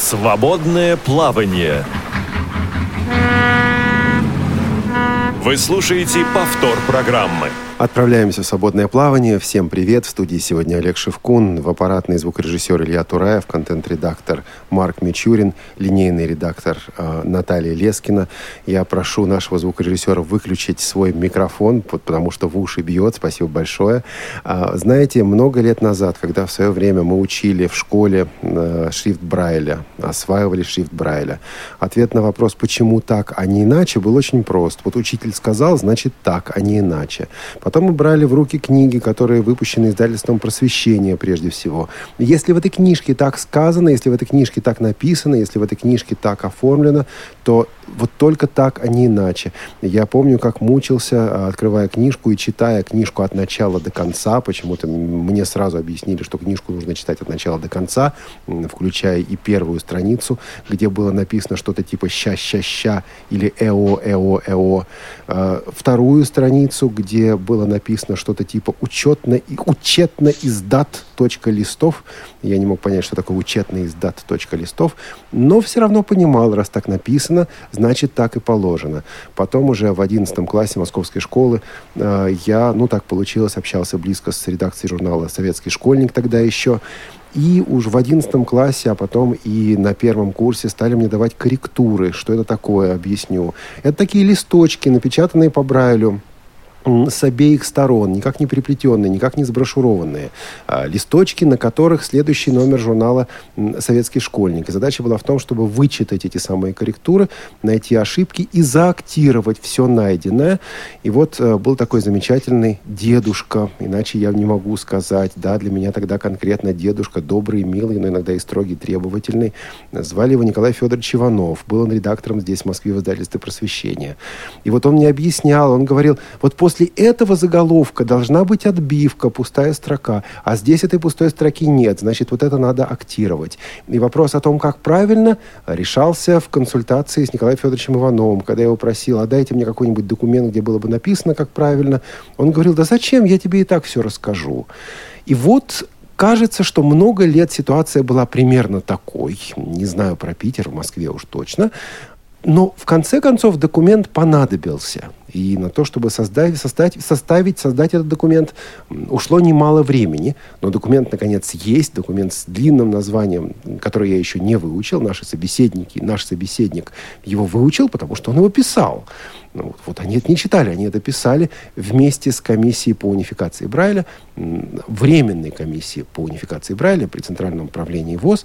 Свободное плавание. Вы слушаете повтор программы. Отправляемся в свободное плавание. Всем привет. В студии сегодня Олег Шевкун, в аппаратный звукорежиссер Илья Тураев, контент-редактор Марк Мичурин, линейный редактор э, Наталья Лескина. Я прошу нашего звукорежиссера выключить свой микрофон, потому что в уши бьет. Спасибо большое. Э, знаете, много лет назад, когда в свое время мы учили в школе э, шрифт Брайля, осваивали шрифт Брайля, ответ на вопрос, почему так, а не иначе, был очень прост. Вот учитель сказал, значит так, а не иначе. Потом мы брали в руки книги, которые выпущены издательством «Просвещение» прежде всего. Если в этой книжке так сказано, если в этой книжке так написано, если в этой книжке так оформлено, то вот только так, а не иначе. Я помню, как мучился, а, открывая книжку и читая книжку от начала до конца. Почему-то мне сразу объяснили, что книжку нужно читать от начала до конца, включая и первую страницу, где было написано что-то типа «ща-ща-ща» или «эо-эо-эо». А, вторую страницу, где было написано что-то типа «учетно, учетно издат точка листов». Я не мог понять, что такое учетный издат точка листов, но все равно понимал, раз так написано, значит, так и положено. Потом уже в 11 классе московской школы э, я, ну так получилось, общался близко с редакцией журнала «Советский школьник» тогда еще. И уж в 11 классе, а потом и на первом курсе стали мне давать корректуры. Что это такое, объясню. Это такие листочки, напечатанные по Брайлю с обеих сторон, никак не переплетенные, никак не сброшурованные. А, листочки, на которых следующий номер журнала «Советский школьник». И задача была в том, чтобы вычитать эти самые корректуры, найти ошибки и заактировать все найденное. И вот э, был такой замечательный дедушка, иначе я не могу сказать. Да, для меня тогда конкретно дедушка, добрый, милый, но иногда и строгий, требовательный. Звали его Николай Федорович Иванов. Был он редактором здесь, в Москве, в издательстве «Просвещение». И вот он мне объяснял, он говорил, вот после После этого заголовка должна быть отбивка, пустая строка. А здесь этой пустой строки нет. Значит, вот это надо актировать. И вопрос о том, как правильно, решался в консультации с Николаем Федоровичем Ивановым. Когда я его просил, а дайте мне какой-нибудь документ, где было бы написано, как правильно. Он говорил, да зачем, я тебе и так все расскажу. И вот кажется, что много лет ситуация была примерно такой. Не знаю про Питер, в Москве уж точно. Но в конце концов документ понадобился. И на то, чтобы создать, составить, составить, создать этот документ, ушло немало времени. Но документ, наконец, есть. Документ с длинным названием, который я еще не выучил. Наши собеседники, наш собеседник его выучил, потому что он его писал. Ну, вот, вот они это не читали, они это писали вместе с комиссией по унификации Брайля, временной комиссией по унификации Брайля при Центральном управлении ВОЗ.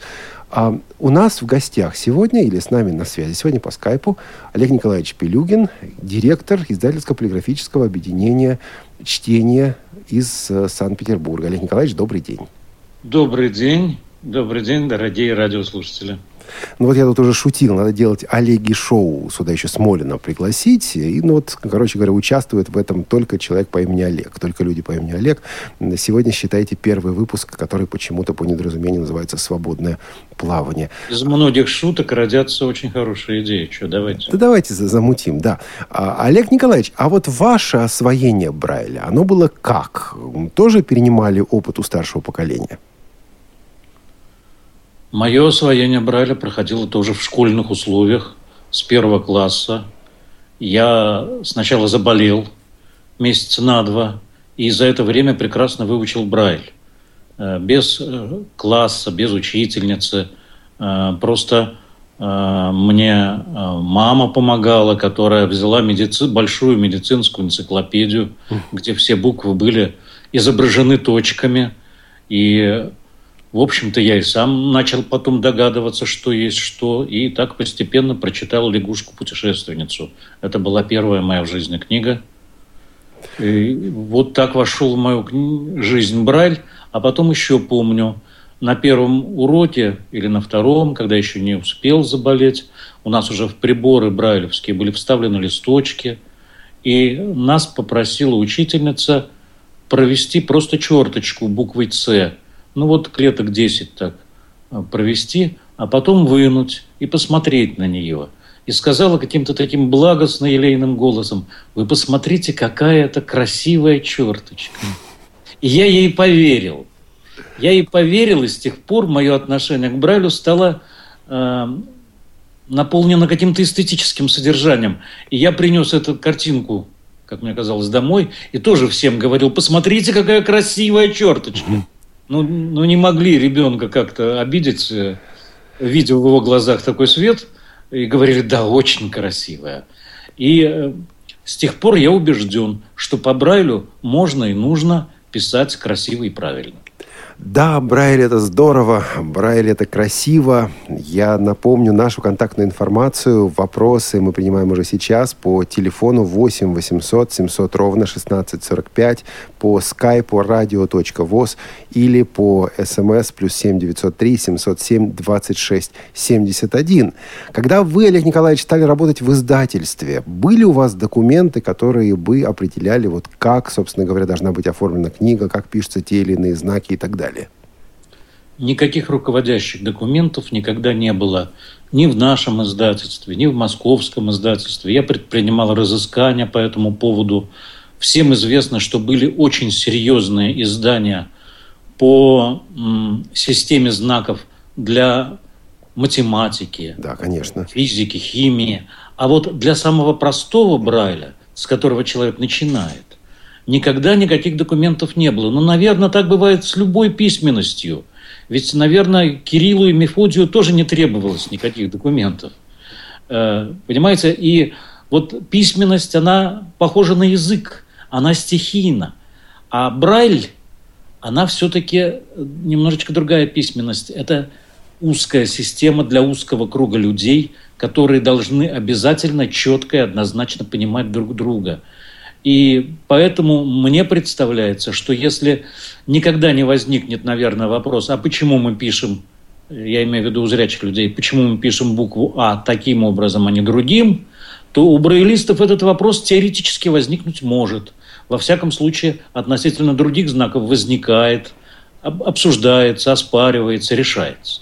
А у нас в гостях сегодня, или с нами на связи сегодня по скайпу, Олег Николаевич Пелюгин, директор издательско-полиграфического объединения чтения из э, Санкт-Петербурга. Олег Николаевич, добрый день. Добрый день. Добрый день, дорогие радиослушатели. Ну вот я тут уже шутил, надо делать Олеги шоу, сюда еще Смолина пригласить. И, ну вот, короче говоря, участвует в этом только человек по имени Олег, только люди по имени Олег. Сегодня, считайте, первый выпуск, который почему-то по недоразумению называется «Свободное плавание». Из многих шуток родятся очень хорошие идеи. Что, давайте? Да давайте замутим, да. А, Олег Николаевич, а вот ваше освоение Брайля, оно было как? Тоже перенимали опыт у старшего поколения? Мое освоение Брайля проходило тоже в школьных условиях с первого класса. Я сначала заболел месяца на два, и за это время прекрасно выучил Брайль. Э, без э, класса, без учительницы. Э, просто мне мама помогала, которая взяла медици... большую медицинскую энциклопедию, где все буквы были изображены точками. И в общем-то, я и сам начал потом догадываться, что есть что, и так постепенно прочитал «Лягушку-путешественницу». Это была первая моя в жизни книга. И вот так вошел в мою жизнь Брайль, а потом еще помню, на первом уроке или на втором, когда еще не успел заболеть, у нас уже в приборы брайлевские были вставлены листочки, и нас попросила учительница провести просто черточку буквой «С» ну вот клеток 10 так а, провести, а потом вынуть и посмотреть на нее. И сказала каким-то таким благостно-елейным голосом, вы посмотрите, какая это красивая черточка. И я ей поверил. Я ей поверил, и с тех пор мое отношение к Брайлю стало э, наполнена каким-то эстетическим содержанием. И я принес эту картинку, как мне казалось, домой, и тоже всем говорил, посмотрите, какая красивая черточка. Ну, ну не могли ребенка как-то обидеть, э, видя в его глазах такой свет, и говорили, да, очень красивая. И э, с тех пор я убежден, что по Брайлю можно и нужно писать красиво и правильно. Да, Брайль это здорово, Брайль это красиво. Я напомню нашу контактную информацию. Вопросы мы принимаем уже сейчас по телефону 8 800 700 ровно 1645, по скайпу radio.voz или по смс плюс 7 903 707 26 71. Когда вы, Олег Николаевич, стали работать в издательстве, были у вас документы, которые бы определяли, вот как, собственно говоря, должна быть оформлена книга, как пишутся те или иные знаки и так далее? Далее? Никаких руководящих документов никогда не было ни в нашем издательстве, ни в московском издательстве. Я предпринимал разыскания по этому поводу. Всем известно, что были очень серьезные издания по системе знаков для математики, да, конечно. физики, химии. А вот для самого простого Брайля, с которого человек начинает, никогда никаких документов не было. Но, ну, наверное, так бывает с любой письменностью. Ведь, наверное, Кириллу и Мефодию тоже не требовалось никаких документов. Э, понимаете? И вот письменность, она похожа на язык, она стихийна. А Брайль, она все-таки немножечко другая письменность. Это узкая система для узкого круга людей, которые должны обязательно четко и однозначно понимать друг друга – и поэтому мне представляется, что если никогда не возникнет, наверное, вопрос, а почему мы пишем, я имею в виду у зрячих людей, почему мы пишем букву А таким образом, а не другим, то у брайлистов этот вопрос теоретически возникнуть может. Во всяком случае, относительно других знаков возникает, обсуждается, оспаривается, решается.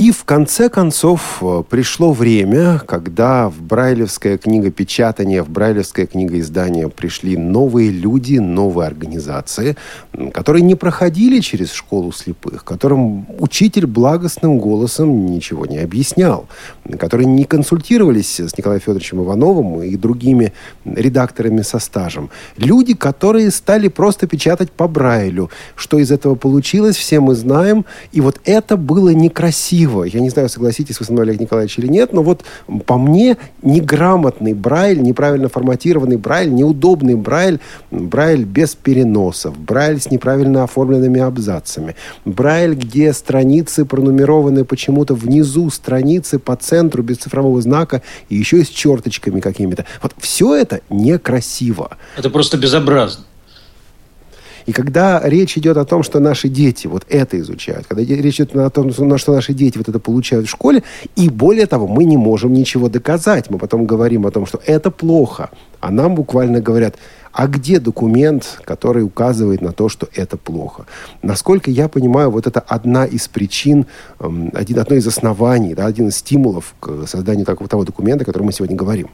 И в конце концов э, пришло время, когда в брайлевское книгопечатание, в брайлевское книгоиздание пришли новые люди, новые организации, которые не проходили через школу слепых, которым учитель благостным голосом ничего не объяснял, которые не консультировались с Николаем Федоровичем Ивановым и другими редакторами со стажем. Люди, которые стали просто печатать по Брайлю. Что из этого получилось, все мы знаем. И вот это было некрасиво красиво. Я не знаю, согласитесь вы со мной, Олег Николаевич, или нет, но вот по мне неграмотный Брайль, неправильно форматированный Брайль, неудобный Брайль, Брайль без переносов, Брайль с неправильно оформленными абзацами, Брайль, где страницы пронумерованы почему-то внизу страницы по центру без цифрового знака и еще и с черточками какими-то. Вот все это некрасиво. Это просто безобразно. И когда речь идет о том, что наши дети вот это изучают, когда речь идет о том, что наши дети вот это получают в школе, и более того, мы не можем ничего доказать. Мы потом говорим о том, что это плохо. А нам буквально говорят, а где документ, который указывает на то, что это плохо? Насколько я понимаю, вот это одна из причин, эм, один, одно из оснований, да, один из стимулов к созданию такого того документа, о котором мы сегодня говорим.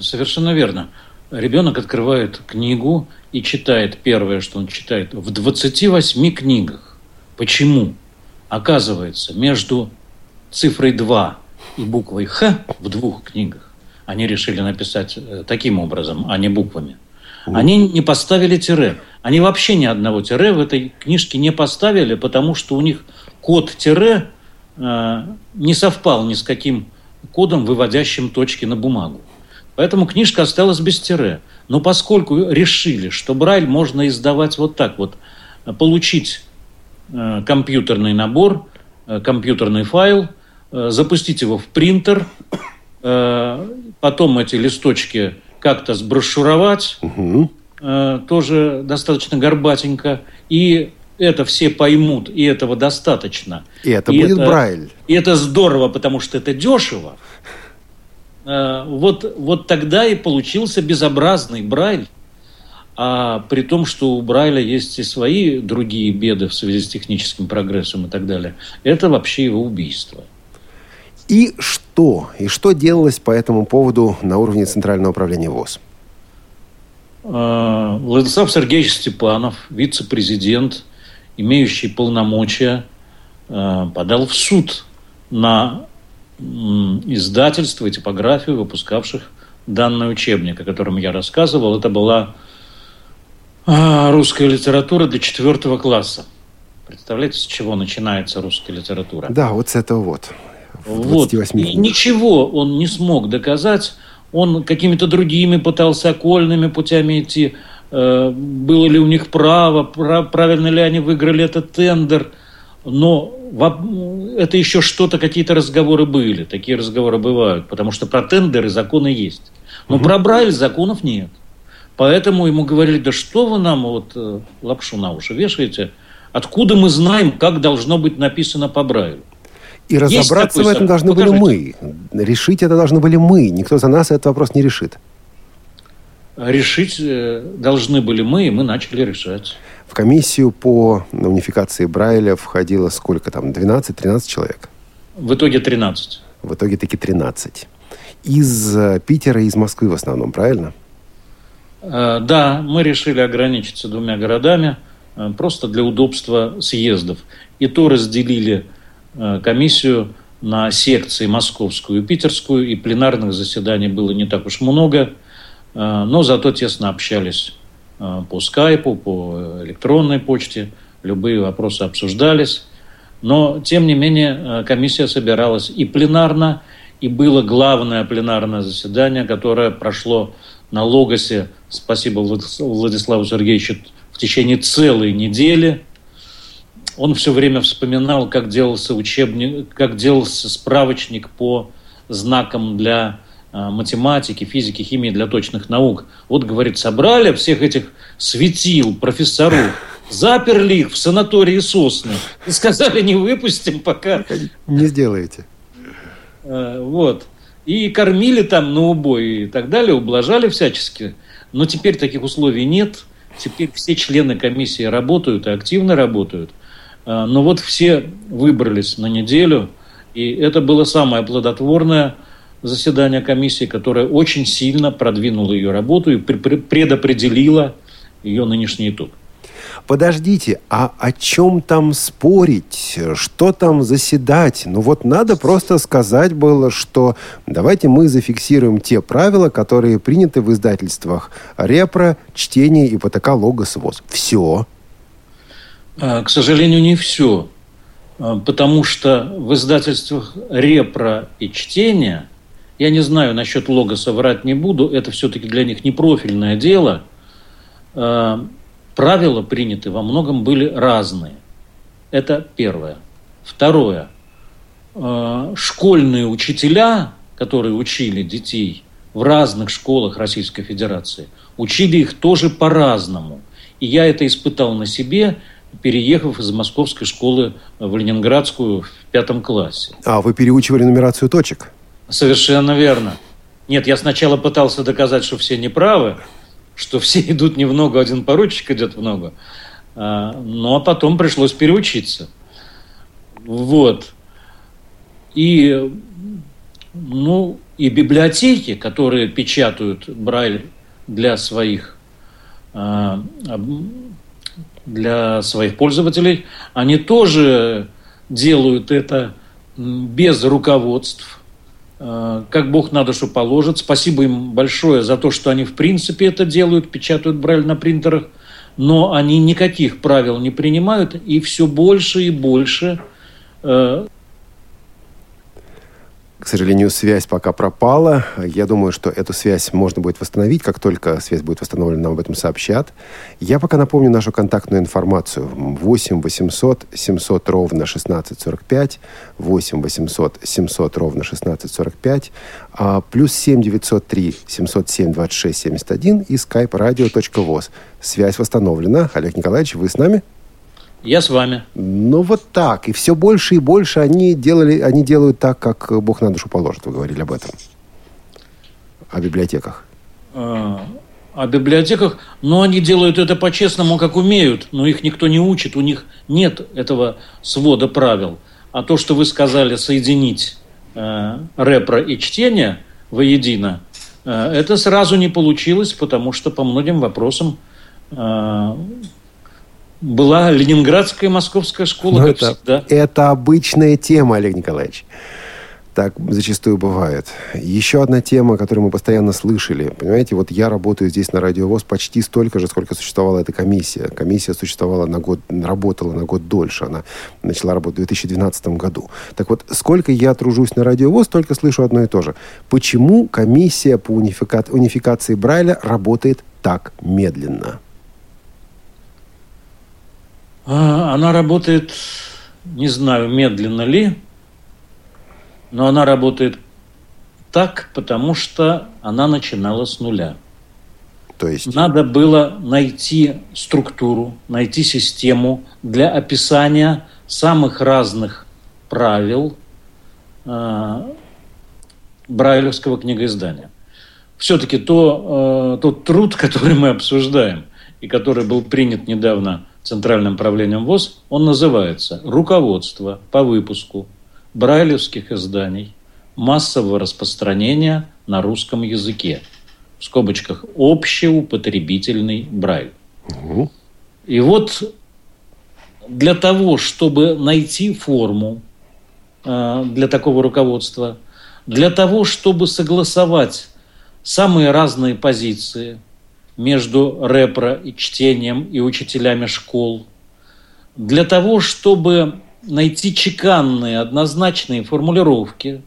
Совершенно верно. Ребенок открывает книгу и читает первое, что он читает, в 28 книгах. Почему? Оказывается, между цифрой 2 и буквой Х в двух книгах они решили написать э, таким образом, а не буквами. Они не поставили тире. Они вообще ни одного тире в этой книжке не поставили, потому что у них код тире э, не совпал ни с каким кодом, выводящим точки на бумагу. Поэтому книжка осталась без тире. Но поскольку решили, что Брайль можно издавать вот так вот, получить э, компьютерный набор, э, компьютерный файл, э, запустить его в принтер, э, потом эти листочки как-то сброшуровать, угу. э, тоже достаточно горбатенько, и это все поймут, и этого достаточно. И это и будет это, Брайль. И это здорово, потому что это дешево. Э, вот, вот тогда и получился безобразный Брайль. А при том, что у Брайля есть и свои другие беды в связи с техническим прогрессом и так далее, это вообще его убийство. И что? И что делалось по этому поводу на уровне Центрального управления ВОЗ? Э, Владислав Сергеевич Степанов, вице-президент, имеющий полномочия подал в суд на издательство и типографию, выпускавших данный учебник, о котором я рассказывал. Это была а, русская литература для четвертого класса. Представляете, с чего начинается русская литература? Да, вот с этого вот. Вот. И ничего он не смог доказать. Он какими-то другими пытался окольными путями идти. Э, было ли у них право, правильно ли они выиграли этот тендер. Но это еще что-то, какие-то разговоры были. Такие разговоры бывают. Потому что про тендеры законы есть. Но угу. про Брайль законов нет. Поэтому ему говорили, да что вы нам вот э, лапшу на уши вешаете? Откуда мы знаем, как должно быть написано по Брайлю? И разобраться в этом должны Покажите. были мы. Решить это должны были мы. Никто за нас этот вопрос не решит. Решить э, должны были мы, и мы начали решать. В комиссию по унификации Брайля входило сколько там? 12-13 человек? В итоге 13. В итоге таки 13. Из э, Питера и из Москвы в основном, правильно? Э, да, мы решили ограничиться двумя городами просто для удобства съездов. И то разделили комиссию на секции московскую и питерскую, и пленарных заседаний было не так уж много, но зато тесно общались по скайпу, по электронной почте, любые вопросы обсуждались. Но, тем не менее, комиссия собиралась и пленарно, и было главное пленарное заседание, которое прошло на Логосе, спасибо Владиславу Сергеевичу, в течение целой недели. Он все время вспоминал, как делался учебник, как делался справочник по знакам для математики, физики, химии, для точных наук. Вот, говорит, собрали всех этих светил, профессоров, заперли их в санатории Сосны и сказали, не выпустим, пока... Не сделаете. А, вот и кормили там на убой и так далее, ублажали всячески. Но теперь таких условий нет. Теперь все члены комиссии работают и активно работают. А, но вот все выбрались на неделю, и это было самое плодотворное заседание комиссии, которое очень сильно продвинуло ее работу и предопределило ее нынешний итог. Подождите, а о чем там спорить? Что там заседать? Ну вот надо просто сказать было, что давайте мы зафиксируем те правила, которые приняты в издательствах Репро, Чтение, Ипотека, Логос, ВОЗ. Все. А, к сожалению, не все. А, потому что в издательствах Репро и Чтение, я не знаю, насчет Логоса врать не буду, это все-таки для них не профильное дело а, – правила приняты во многом были разные. Это первое. Второе. Э, школьные учителя, которые учили детей в разных школах Российской Федерации, учили их тоже по-разному. И я это испытал на себе, переехав из московской школы в Ленинградскую в пятом классе. А, вы переучивали нумерацию точек? Совершенно верно. Нет, я сначала пытался доказать, что все неправы, что все идут не в ногу, один поручик идет в ногу. А, но потом пришлось переучиться. Вот. И, ну, и библиотеки, которые печатают Брайль для своих, а, для своих пользователей, они тоже делают это без руководств, как Бог на душу положит. Спасибо им большое за то, что они в принципе это делают, печатают брайль на принтерах, но они никаких правил не принимают, и все больше и больше э, к сожалению, связь пока пропала. Я думаю, что эту связь можно будет восстановить. Как только связь будет восстановлена, нам об этом сообщат. Я пока напомню нашу контактную информацию. 8 800 700 ровно 1645. 8 800 700 ровно 1645. А, плюс 7 903 707 26 71 и skype radio.voz. Связь восстановлена. Олег Николаевич, вы с нами? Я с вами. Ну, вот так. И все больше и больше они, делали, они делают так, как Бог на душу положит. Вы говорили об этом. О библиотеках. А, о библиотеках, но они делают это по-честному, как умеют, но их никто не учит, у них нет этого свода правил. А то, что вы сказали, соединить э, репро и чтение воедино, э, это сразу не получилось, потому что по многим вопросам э, была Ленинградская Московская школа, Но как это, всегда. Это обычная тема, Олег Николаевич. Так зачастую бывает. Еще одна тема, которую мы постоянно слышали. Понимаете, вот я работаю здесь на радиовоз почти столько же, сколько существовала эта комиссия. Комиссия существовала на год, работала на год дольше. Она начала работать в 2012 году. Так вот, сколько я тружусь на радиовоз, только слышу одно и то же. Почему комиссия по унифика... унификации Брайля работает так медленно? А, она работает, не знаю, медленно ли, но она работает так, потому что она начинала с нуля. То есть... Надо было найти структуру, найти систему для описания самых разных правил э, брайлевского книгоиздания. Все-таки то, э, тот труд, который мы обсуждаем и который был принят недавно Центральным правлением ВОЗ, он называется «Руководство по выпуску брайлевских изданий массового распространения на русском языке. В скобочках общеупотребительный брайль. Угу. И вот для того, чтобы найти форму э, для такого руководства, для того, чтобы согласовать самые разные позиции между рэпро и чтением и учителями школ, для того, чтобы найти чеканные, однозначные формулировки.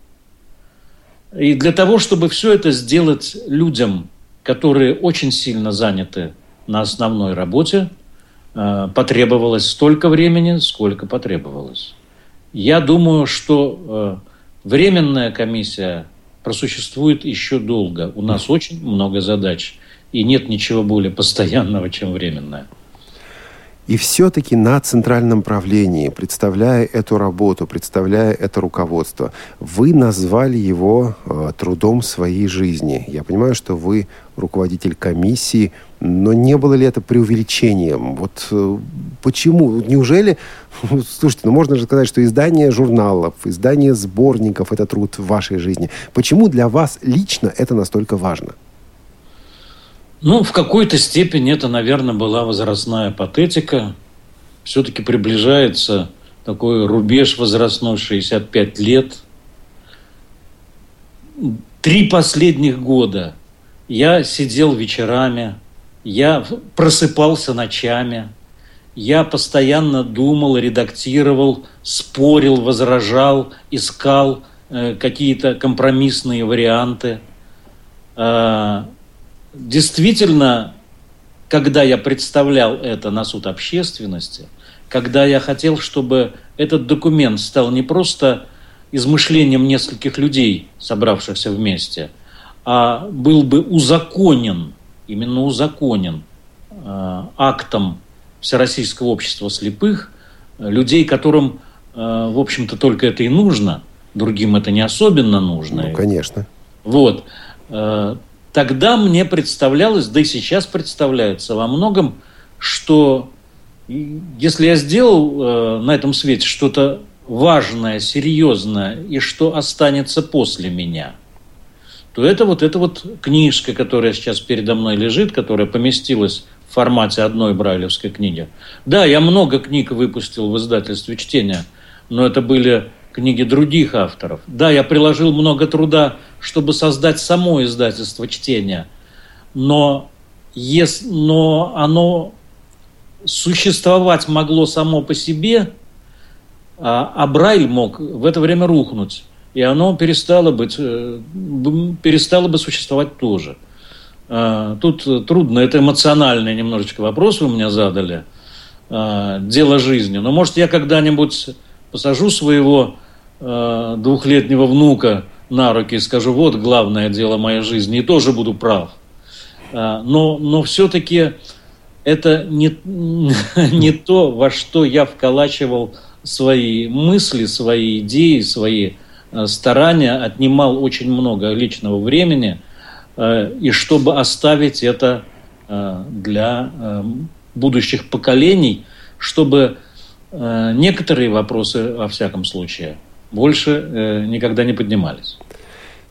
И для того, чтобы все это сделать людям, которые очень сильно заняты на основной работе, э, потребовалось столько времени, сколько потребовалось. Я думаю, что э, временная комиссия просуществует еще долго. У нас очень много задач, и нет ничего более постоянного, чем временная. И все-таки на центральном правлении, представляя эту работу, представляя это руководство, вы назвали его э, трудом своей жизни. Я понимаю, что вы руководитель комиссии, но не было ли это преувеличением? Вот э, почему? Неужели, слушайте, ну можно же сказать, что издание журналов, издание сборников – это труд вашей жизни. Почему для вас лично это настолько важно? Ну, в какой-то степени это, наверное, была возрастная патетика. Все-таки приближается такой рубеж возрастной 65 лет. Три последних года я сидел вечерами, я просыпался ночами, я постоянно думал, редактировал, спорил, возражал, искал э, какие-то компромиссные варианты. Э, действительно, когда я представлял это на суд общественности, когда я хотел, чтобы этот документ стал не просто измышлением нескольких людей, собравшихся вместе, а был бы узаконен, именно узаконен э, актом Всероссийского общества слепых, людей, которым, э, в общем-то, только это и нужно, другим это не особенно нужно. Ну, конечно. Вот. Э, тогда мне представлялось, да и сейчас представляется во многом, что если я сделал э, на этом свете что-то важное, серьезное, и что останется после меня, то это вот эта вот книжка, которая сейчас передо мной лежит, которая поместилась в формате одной брайлевской книги. Да, я много книг выпустил в издательстве чтения, но это были книги других авторов. Да, я приложил много труда, чтобы создать само издательство чтения, но, ес, но оно существовать могло само по себе, а, а Брайль мог в это время рухнуть, и оно перестало, быть, э, перестало бы существовать тоже. А, тут трудно, это эмоциональный немножечко вопрос вы меня задали, а, дело жизни. Но может я когда-нибудь посажу своего э, двухлетнего внука на руки и скажу, вот главное дело моей жизни, и тоже буду прав. Э, но, но все-таки это не, не то, во что я вколачивал свои мысли, свои идеи, свои э, старания, отнимал очень много личного времени, и чтобы оставить это для будущих поколений, чтобы некоторые вопросы, во всяком случае, больше э, никогда не поднимались.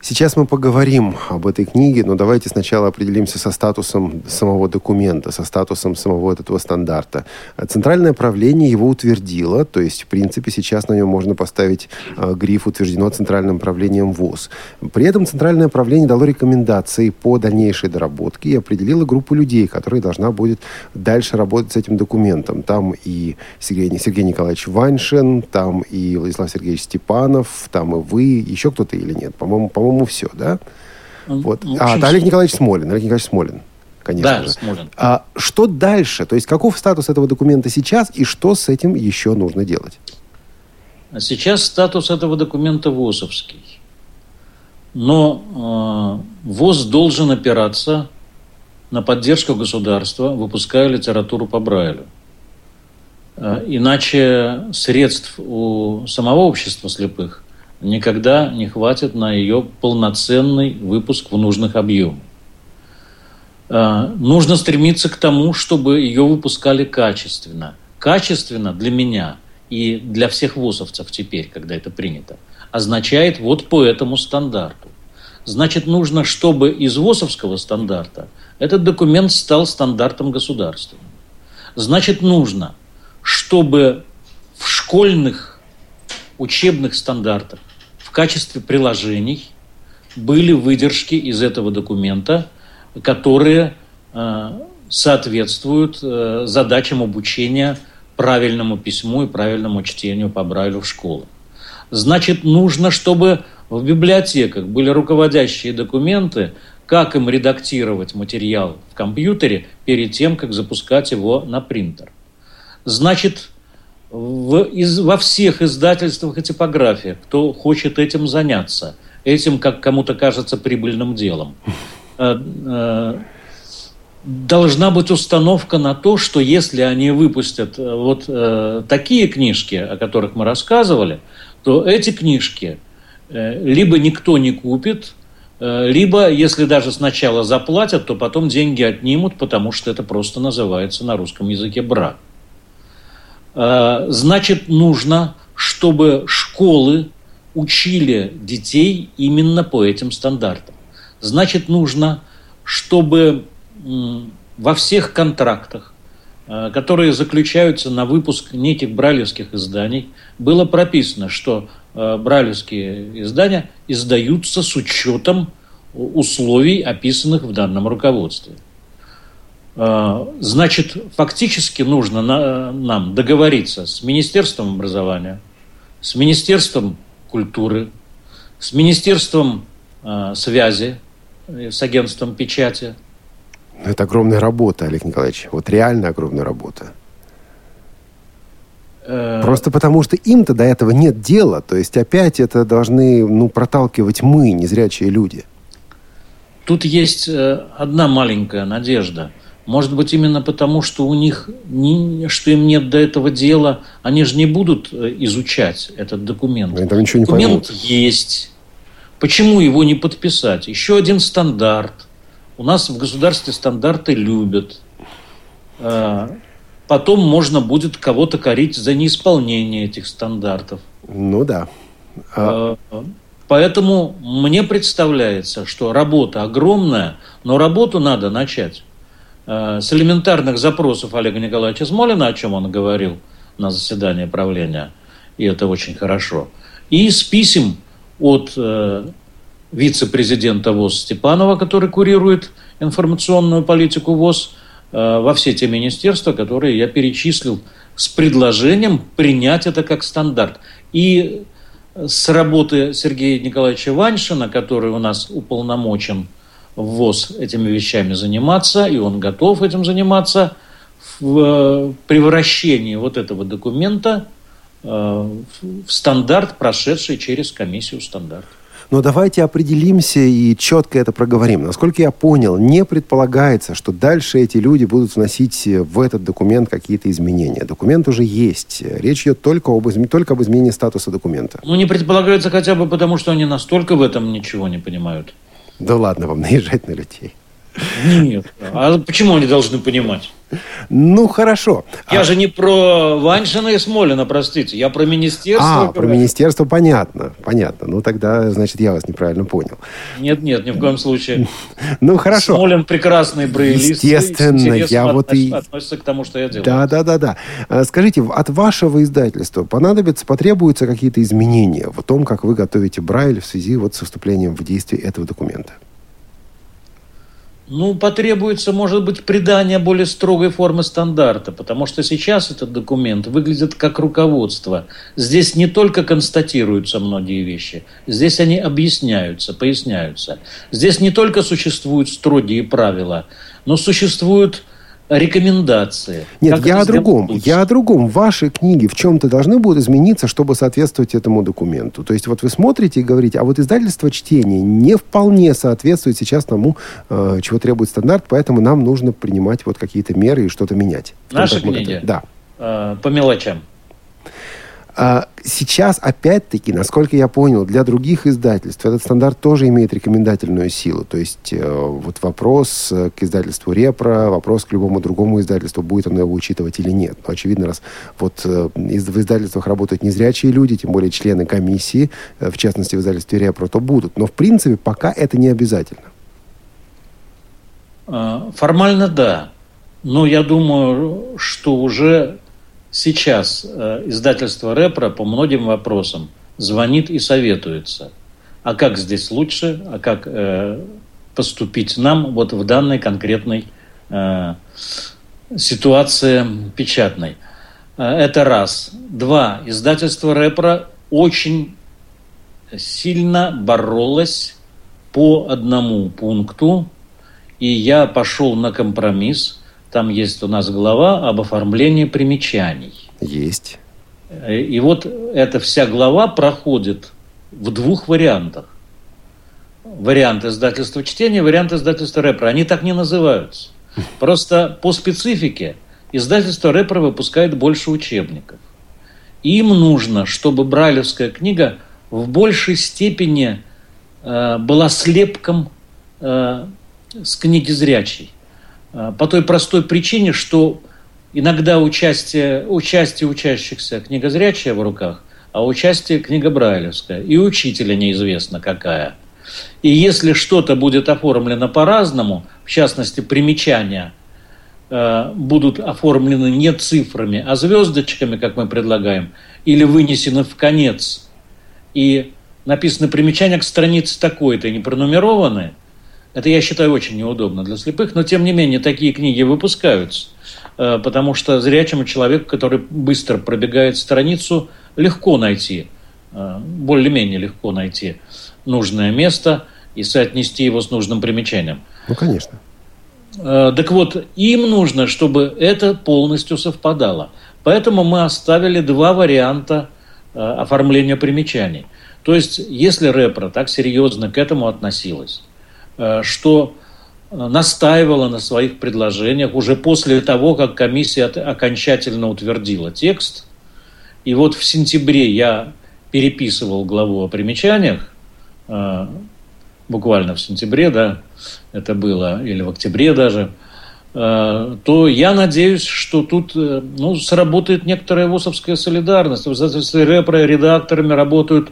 Сейчас мы поговорим об этой книге, но давайте сначала определимся со статусом самого документа, со статусом самого этого стандарта. Центральное правление его утвердило, то есть, в принципе, сейчас на нем можно поставить э, гриф «Утверждено Центральным правлением ВОЗ». При этом Центральное правление дало рекомендации по дальнейшей доработке и определило группу людей, которая должна будет дальше работать с этим документом. Там и Сергей, Сергей Николаевич Ваншин, там и Владислав Сергеевич Степанов, там и вы, еще кто-то или нет? По-моему, по по-моему, все, да? Вот. Ну, а, это Олег Николаевич Смолин. Олег Николаевич Смолин, конечно да, же. Смолин. А что дальше? То есть каков статус этого документа сейчас и что с этим еще нужно делать? А сейчас статус этого документа ВОЗовский. Но э, ВОЗ должен опираться на поддержку государства, выпуская литературу по Брайлю. Э, иначе средств у самого общества слепых никогда не хватит на ее полноценный выпуск в нужных объемах. А, нужно стремиться к тому, чтобы ее выпускали качественно. Качественно для меня и для всех вузовцев теперь, когда это принято, означает вот по этому стандарту. Значит, нужно, чтобы из ВОСовского стандарта этот документ стал стандартом государственным. Значит, нужно, чтобы в школьных учебных стандартах в качестве приложений были выдержки из этого документа, которые э, соответствуют э, задачам обучения правильному письму и правильному чтению по Брайлю в школах. Значит, нужно, чтобы в библиотеках были руководящие документы, как им редактировать материал в компьютере перед тем, как запускать его на принтер. Значит, в, из, во всех издательствах и типографиях, кто хочет этим заняться, этим, как кому-то кажется, прибыльным делом, э, э, должна быть установка на то, что если они выпустят э, вот такие книжки, о которых мы рассказывали, то эти книжки либо никто не купит, либо, если даже сначала заплатят, то потом деньги отнимут, потому что это просто называется на русском языке брак. Э, значит, нужно, чтобы школы учили детей именно по этим стандартам. Значит, нужно, чтобы во всех контрактах, э, которые заключаются на выпуск неких бралевских изданий, было прописано, что э, бралевские издания издаются с учетом условий, описанных в данном руководстве. А, значит, фактически нужно нам договориться с Министерством образования, с Министерством культуры, с Министерством а, связи, э, с агентством печати. Это огромная работа, Олег Николаевич. Вот реально огромная работа. Э, Просто потому, что им-то до этого нет дела. То есть опять это должны ну, проталкивать мы, незрячие люди. Тут есть э, одна маленькая надежда – может быть, именно потому, что у них, не, что им нет до этого дела, они же не будут э, изучать этот документ. Они там ничего не документ поймут. есть. Почему его не подписать? Еще один стандарт. У нас в государстве стандарты любят. Э, потом можно будет кого-то корить за неисполнение этих стандартов. Ну да. А... Э, поэтому мне представляется, что работа огромная, но работу надо начать с элементарных запросов Олега Николаевича Смолина, о чем он говорил на заседании правления, и это очень хорошо, и с писем от э, вице-президента ВОЗ Степанова, который курирует информационную политику ВОЗ, э, во все те министерства, которые я перечислил, с предложением принять это как стандарт. И с работы Сергея Николаевича Ваншина, который у нас уполномочен – ВОЗ этими вещами заниматься, и он готов этим заниматься в э, превращении вот этого документа э, в стандарт, прошедший через комиссию стандарт. Но давайте определимся и четко это проговорим. Насколько я понял, не предполагается, что дальше эти люди будут вносить в этот документ какие-то изменения. Документ уже есть. Речь идет только об, изм... только об изменении статуса документа. Ну, не предполагается хотя бы потому, что они настолько в этом ничего не понимают. Да ладно вам наезжать на людей. Нет. А почему они должны понимать? Ну, хорошо. Я а... же не про Ваншина и Смолина, простите. Я про министерство. А, про министерство понятно. Понятно. Ну, тогда, значит, я вас неправильно понял. Нет, нет, ни в коем случае. Ну, хорошо. Смолин прекрасный брейлист. Естественно, я вот и... Относится к тому, что я делаю. Да, да, да, да. А, скажите, от вашего издательства понадобится, потребуются какие-то изменения в том, как вы готовите Брайль в связи вот с вступлением в действие этого документа? Ну, потребуется, может быть, придание более строгой формы стандарта, потому что сейчас этот документ выглядит как руководство. Здесь не только констатируются многие вещи, здесь они объясняются, поясняются. Здесь не только существуют строгие правила, но существуют рекомендации. Нет, я о другом. Лучше. Я о другом. Ваши книги в чем-то должны будут измениться, чтобы соответствовать этому документу. То есть вот вы смотрите и говорите, а вот издательство чтения не вполне соответствует сейчас тому, э, чего требует стандарт, поэтому нам нужно принимать вот какие-то меры и что-то менять. Наши книги? Да. Э, по мелочам. А сейчас, опять-таки, насколько я понял, для других издательств этот стандарт тоже имеет рекомендательную силу. То есть э, вот вопрос э, к издательству Репро, вопрос к любому другому издательству, будет оно его учитывать или нет. Но, очевидно, раз вот э, в издательствах работают незрячие люди, тем более члены комиссии, в частности, в издательстве Репро, то будут. Но, в принципе, пока это не обязательно. А, формально да. Но я думаю, что уже сейчас э, издательство «Репро» по многим вопросам звонит и советуется. А как здесь лучше, а как э, поступить нам вот в данной конкретной э, ситуации печатной. Это раз. Два. Издательство «Репро» очень сильно боролось по одному пункту, и я пошел на компромисс – там есть у нас глава об оформлении примечаний. Есть. И вот эта вся глава проходит в двух вариантах. Вариант издательства чтения, вариант издательства рэпера. Они так не называются. Просто по специфике издательство рэпера выпускает больше учебников. Им нужно, чтобы брайлевская книга в большей степени э, была слепком э, с книги зрячей. А, по той простой причине, что иногда участие, участие учащихся книга зрячая в руках, а участие книга брайлевская. И учителя неизвестно какая. И если что-то будет оформлено по-разному, в частности, примечания э, будут оформлены не цифрами, а звездочками, как мы предлагаем, или вынесены в конец, и написано примечание к странице такой-то, не пронумерованы, это, я считаю, очень неудобно для слепых, но, тем не менее, такие книги выпускаются, э, потому что зрячему человеку, который быстро пробегает страницу, легко найти, э, более-менее легко найти нужное место и соотнести его с нужным примечанием. Ну, конечно. Э, так вот, им нужно, чтобы это полностью совпадало. Поэтому мы оставили два варианта оформления примечаний. То есть, если Репро так серьезно к этому относилась, что э, настаивала на своих предложениях уже после того, как комиссия окончательно утвердила текст. И вот в сентябре я переписывал главу о примечаниях, э, буквально в сентябре, да, это было, или в октябре даже, то я надеюсь, что тут ну, сработает некоторая ВОСовская солидарность. В редакторами работают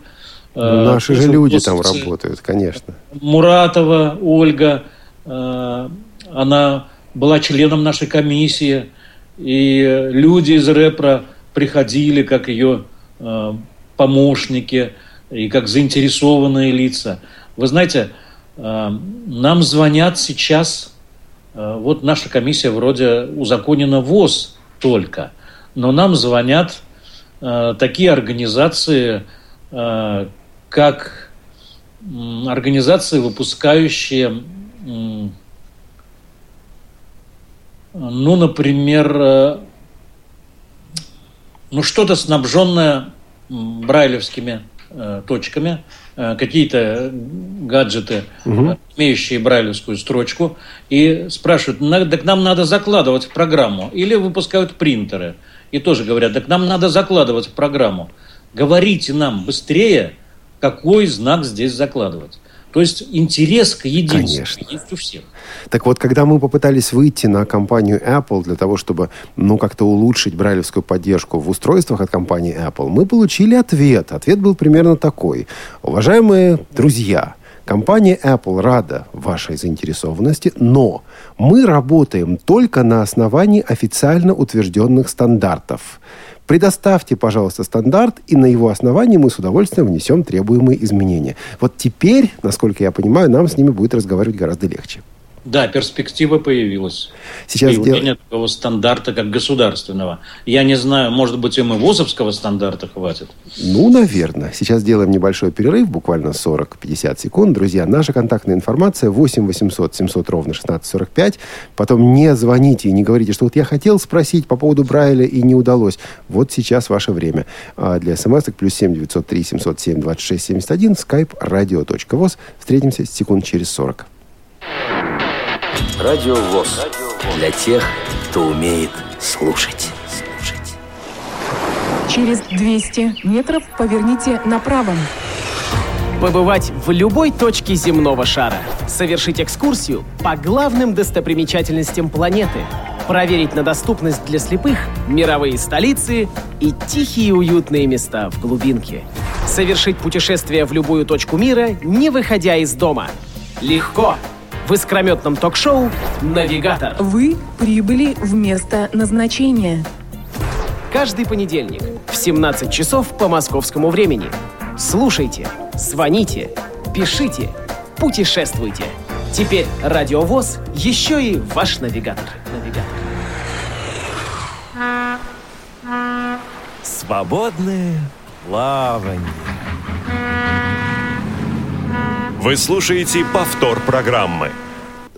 ну, наши же люди там работают, конечно. Муратова Ольга, э, она была членом нашей комиссии, и люди из рэпра приходили как ее э, помощники и как заинтересованные лица. Вы знаете, э, нам звонят сейчас, вот наша комиссия вроде узаконена ВОЗ только, но нам звонят такие организации, как организации, выпускающие, ну, например, э, ну, что-то снабженное брайлевскими э, точками, э, какие-то гаджеты, угу. имеющие брайлевскую строчку, и спрашивают, так нам надо закладывать в программу. Или выпускают принтеры, и тоже говорят, так нам надо закладывать в программу. Говорите нам быстрее, какой знак здесь закладывать. То есть интерес к единству есть у всех. Так вот, когда мы попытались выйти на компанию Apple для того, чтобы, ну, как-то улучшить брайлевскую поддержку в устройствах от компании Apple, мы получили ответ. Ответ был примерно такой. Уважаемые друзья, Компания Apple рада вашей заинтересованности, но мы работаем только на основании официально утвержденных стандартов. Предоставьте, пожалуйста, стандарт, и на его основании мы с удовольствием внесем требуемые изменения. Вот теперь, насколько я понимаю, нам с ними будет разговаривать гораздо легче. Да, перспектива появилась. Сейчас Появление дел... такого стандарта, как государственного. Я не знаю, может быть, им и ВОЗовского стандарта хватит? Ну, наверное. Сейчас делаем небольшой перерыв, буквально 40-50 секунд. Друзья, наша контактная информация 8 800 700 ровно 1645. Потом не звоните и не говорите, что вот я хотел спросить по поводу Брайля и не удалось. Вот сейчас ваше время. А для смс плюс 7 903 707 26 71 skype radio.voz. Встретимся секунд через 40. Радио ВОЗ. Для тех, кто умеет слушать. Через 200 метров поверните направо. Побывать в любой точке земного шара. Совершить экскурсию по главным достопримечательностям планеты. Проверить на доступность для слепых мировые столицы и тихие уютные места в глубинке. Совершить путешествие в любую точку мира, не выходя из дома. Легко! В искрометном ток-шоу «Навигатор». Вы прибыли в место назначения. Каждый понедельник в 17 часов по московскому времени. Слушайте, звоните, пишите, путешествуйте. Теперь Радиовоз еще и ваш навигатор. Навигатор. Свободное плавание. Вы слушаете повтор программы.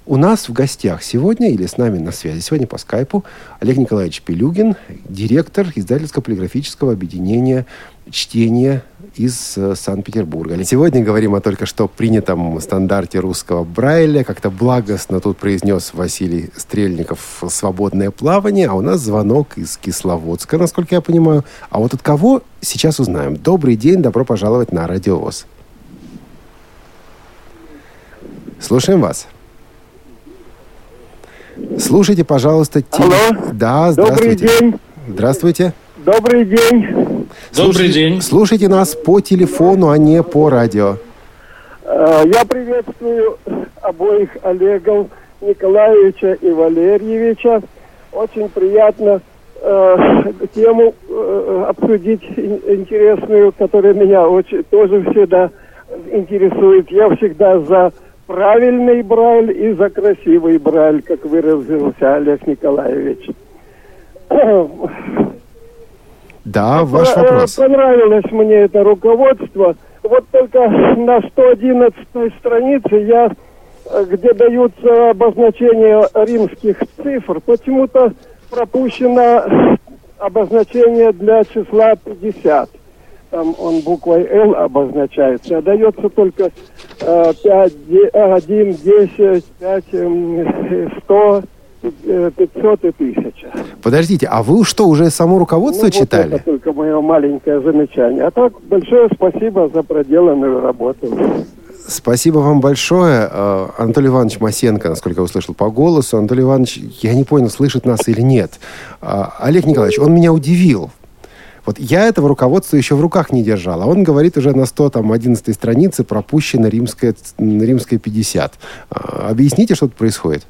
У нас в гостях сегодня, или с нами на связи сегодня по скайпу, Олег Николаевич Пелюгин, директор издательско-полиграфического объединения чтения из э, Санкт-Петербурга. Сегодня говорим о только что принятом стандарте русского Брайля. Как-то благостно тут произнес Василий Стрельников «свободное плавание», а у нас звонок из Кисловодска, насколько я понимаю. А вот от кого сейчас узнаем. Добрый день, добро пожаловать на Радиовоз. Слушаем вас. Слушайте, пожалуйста, те... Алло. Да, здравствуйте. Добрый день. Здравствуйте. Добрый день. Добрый день. Слушайте нас по телефону, а не по радио. Э, я приветствую обоих Олегов Николаевича и Валерьевича. Очень приятно э, тему э, обсудить интересную, которая меня очень тоже всегда интересует. Я всегда за правильный брайль и за красивый брайль, как выразился Олег Николаевич. Да, ваш э, вопрос. Понравилось мне это руководство. Вот только на 111 странице я, э, где даются обозначения римских цифр, почему-то пропущено обозначение для числа 50 там он буквой Л обозначается, а дается только э, 5, 1, 10, 5, 100, 500 и 1000. Подождите, а вы что, уже само руководство ну, читали? Вот это только мое маленькое замечание. А так, большое спасибо за проделанную работу. Спасибо вам большое. Э, Анатолий Иванович Масенко, насколько я услышал по голосу. Анатолий Иванович, я не понял, слышит нас или нет. Э, Олег Николаевич, он меня удивил. Вот я этого руководства еще в руках не держал, а он говорит уже на 111 странице пропущено римское, римское 50. А, объясните, что тут происходит?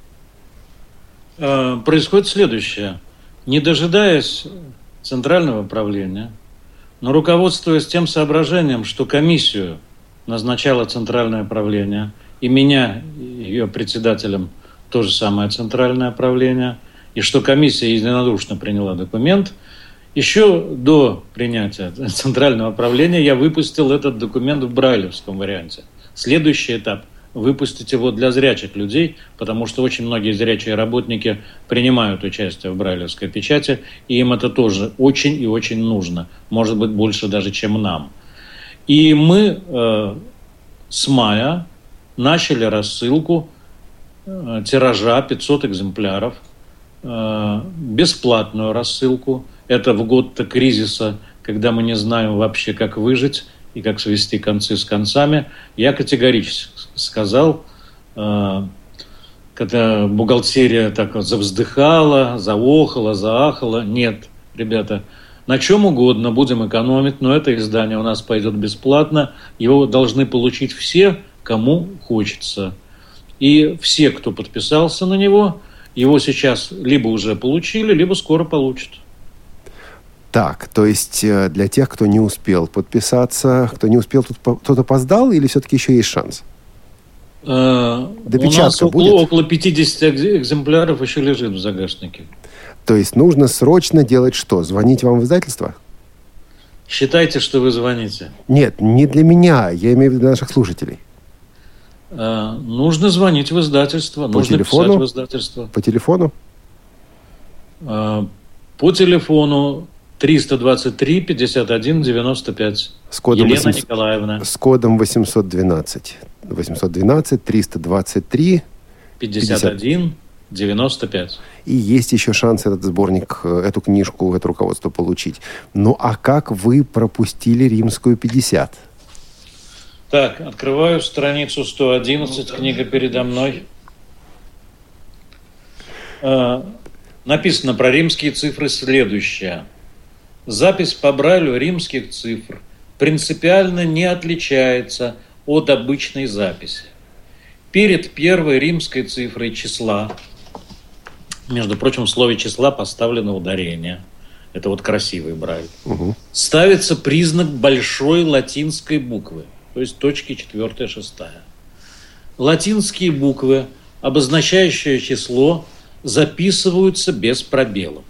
Э, происходит следующее. Не дожидаясь центрального правления, но руководствуясь тем соображением, что комиссию назначало центральное правление, и меня, ее председателем, то же самое центральное правление, и что комиссия единодушно приняла документ – еще до принятия центрального правления я выпустил этот документ в брайлевском варианте. Следующий этап – выпустить его для зрячих людей, потому что очень многие зрячие работники принимают участие в брайлевской печати, и им это тоже очень и очень нужно, может быть, больше даже, чем нам. И мы э, с мая начали рассылку э, тиража 500 экземпляров, э, бесплатную рассылку – это в год-то кризиса, когда мы не знаем вообще, как выжить и как свести концы с концами. Я категорически сказал, э, когда бухгалтерия так вот завздыхала, заохала, заахала. Нет, ребята, на чем угодно будем экономить, но это издание у нас пойдет бесплатно. Его должны получить все, кому хочется. И все, кто подписался на него, его сейчас либо уже получили, либо скоро получат. Так, то есть э, для тех, кто не успел подписаться, кто не успел, кто-то опоздал или все-таки еще есть шанс? Э, Допечатка У нас около, будет? около 50 экземпляров еще лежит в загашнике. То есть нужно срочно делать что? Звонить вам в издательство? Считайте, что вы звоните. Нет, не для меня, я имею в виду для наших слушателей. А, нужно звонить в издательство, по нужно телефону? писать в издательство. По телефону? А, по телефону 323 51 95. С кодом Елена 800, Николаевна. С кодом 812. 812 323 51 95. И есть еще шанс этот сборник, э, эту книжку, это руководство получить. Ну а как вы пропустили римскую 50? Так, открываю страницу 111, книга передо мной. Э, написано про римские цифры следующее. Запись по Брайлю римских цифр принципиально не отличается от обычной записи. Перед первой римской цифрой числа, между прочим, в слове числа поставлено ударение. Это вот красивый Брайль. Угу. Ставится признак большой латинской буквы – то есть точки 4 шестая. Латинские буквы, обозначающие число, записываются без пробелов.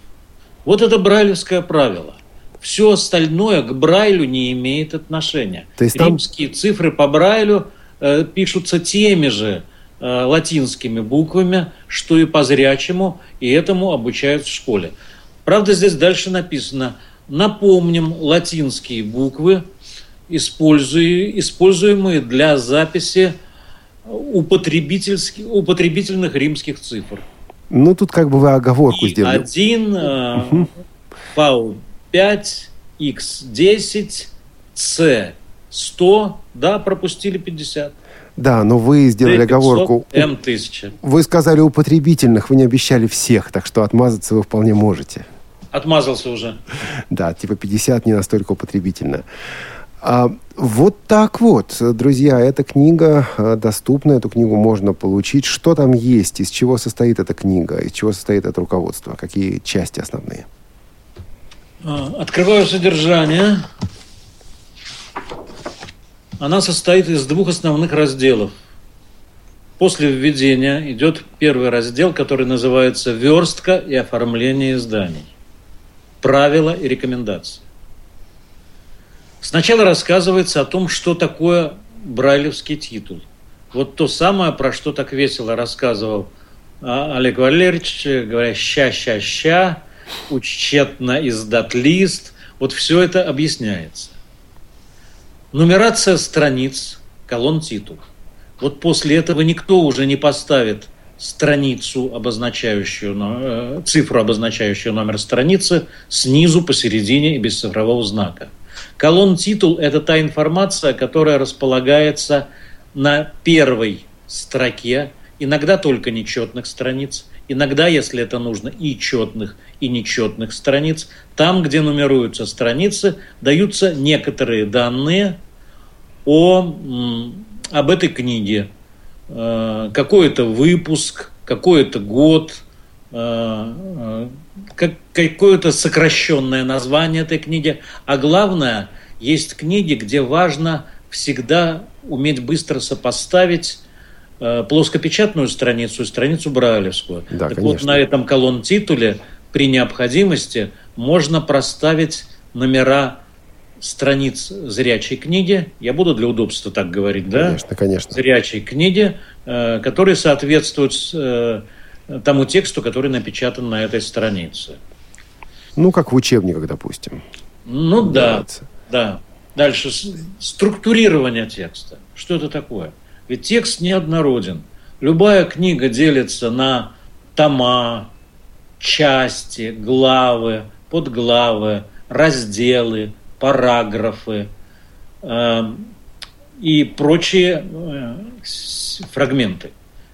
Вот это брайлевское правило. Все остальное к Брайлю не имеет отношения. То есть Римские там... цифры по Брайлю э, пишутся теми же э, латинскими буквами, что и по зрячему, и этому обучают в школе. Правда, здесь дальше написано «Напомним латинские буквы используемые для записи употребительских, употребительных римских цифр. Ну, тут как бы вы оговорку И сделали. 1, угу. V5, X10, C 100, да, пропустили 50. Да, но вы сделали 500, оговорку. М1000. Вы сказали употребительных, вы не обещали всех, так что отмазаться вы вполне можете. Отмазался уже. Да, типа 50 не настолько употребительно. А, вот так вот, друзья, эта книга а, доступна, эту книгу можно получить. Что там есть, из чего состоит эта книга, из чего состоит это руководство, какие части основные? А, открываю содержание. Она состоит из двух основных разделов. После введения идет первый раздел, который называется «Верстка и оформление изданий. Правила и рекомендации». Сначала рассказывается о том, что такое брайлевский титул. Вот то самое, про что так весело рассказывал а, Олег Валерьевич, говоря «ща-ща-ща», «учтно издат лист». Вот все это объясняется. Нумерация страниц, колонн титул. Вот после этого никто уже не поставит страницу, обозначающую, э, цифру, обозначающую номер страницы, снизу, посередине и без цифрового знака – Колонн титул – это та информация, которая располагается на первой строке, иногда только нечетных страниц, иногда, если это нужно, и четных, и нечетных страниц. Там, где нумеруются страницы, даются некоторые данные о, об этой книге. Э, какой это выпуск, какой это год, э, э, как, какое-то сокращенное название этой книги. А главное, есть книги, где важно всегда уметь быстро сопоставить плоскопечатную страницу и страницу брайлевскую. Да, так конечно. вот на этом колонн-титуле при необходимости можно проставить номера страниц зрячей книги, я буду для удобства так говорить, да? Конечно, конечно. Зрячей книги, э, которые соответствуют э, тому тексту, который напечатан на этой странице. Ну, как в учебниках, допустим. Ну да, да. Дальше структурирование текста. Что это такое? Ведь текст неоднороден. Любая книга делится на тома, части, главы, подглавы, разделы, параграфы. Эм, и прочие э, фрагменты,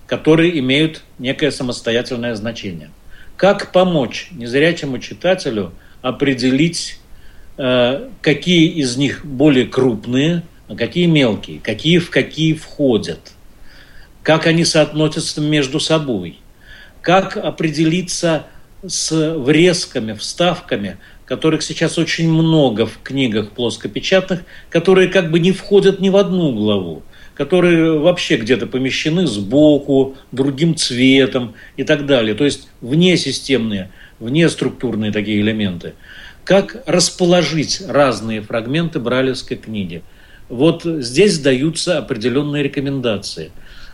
которые имеют некое самостоятельное значение. Как помочь незрячему читателю определить, э, какие из них более крупные, какие мелкие, какие в какие входят, как они соотносятся между собой, как определиться с врезками, вставками, которых сейчас очень много в книгах плоскопечатных, которые как бы не входят ни в одну главу, которые вообще где-то помещены сбоку, другим цветом и так далее. То есть внесистемные, внеструктурные такие элементы. Как расположить разные фрагменты бралевской книги? Вот здесь даются определенные рекомендации.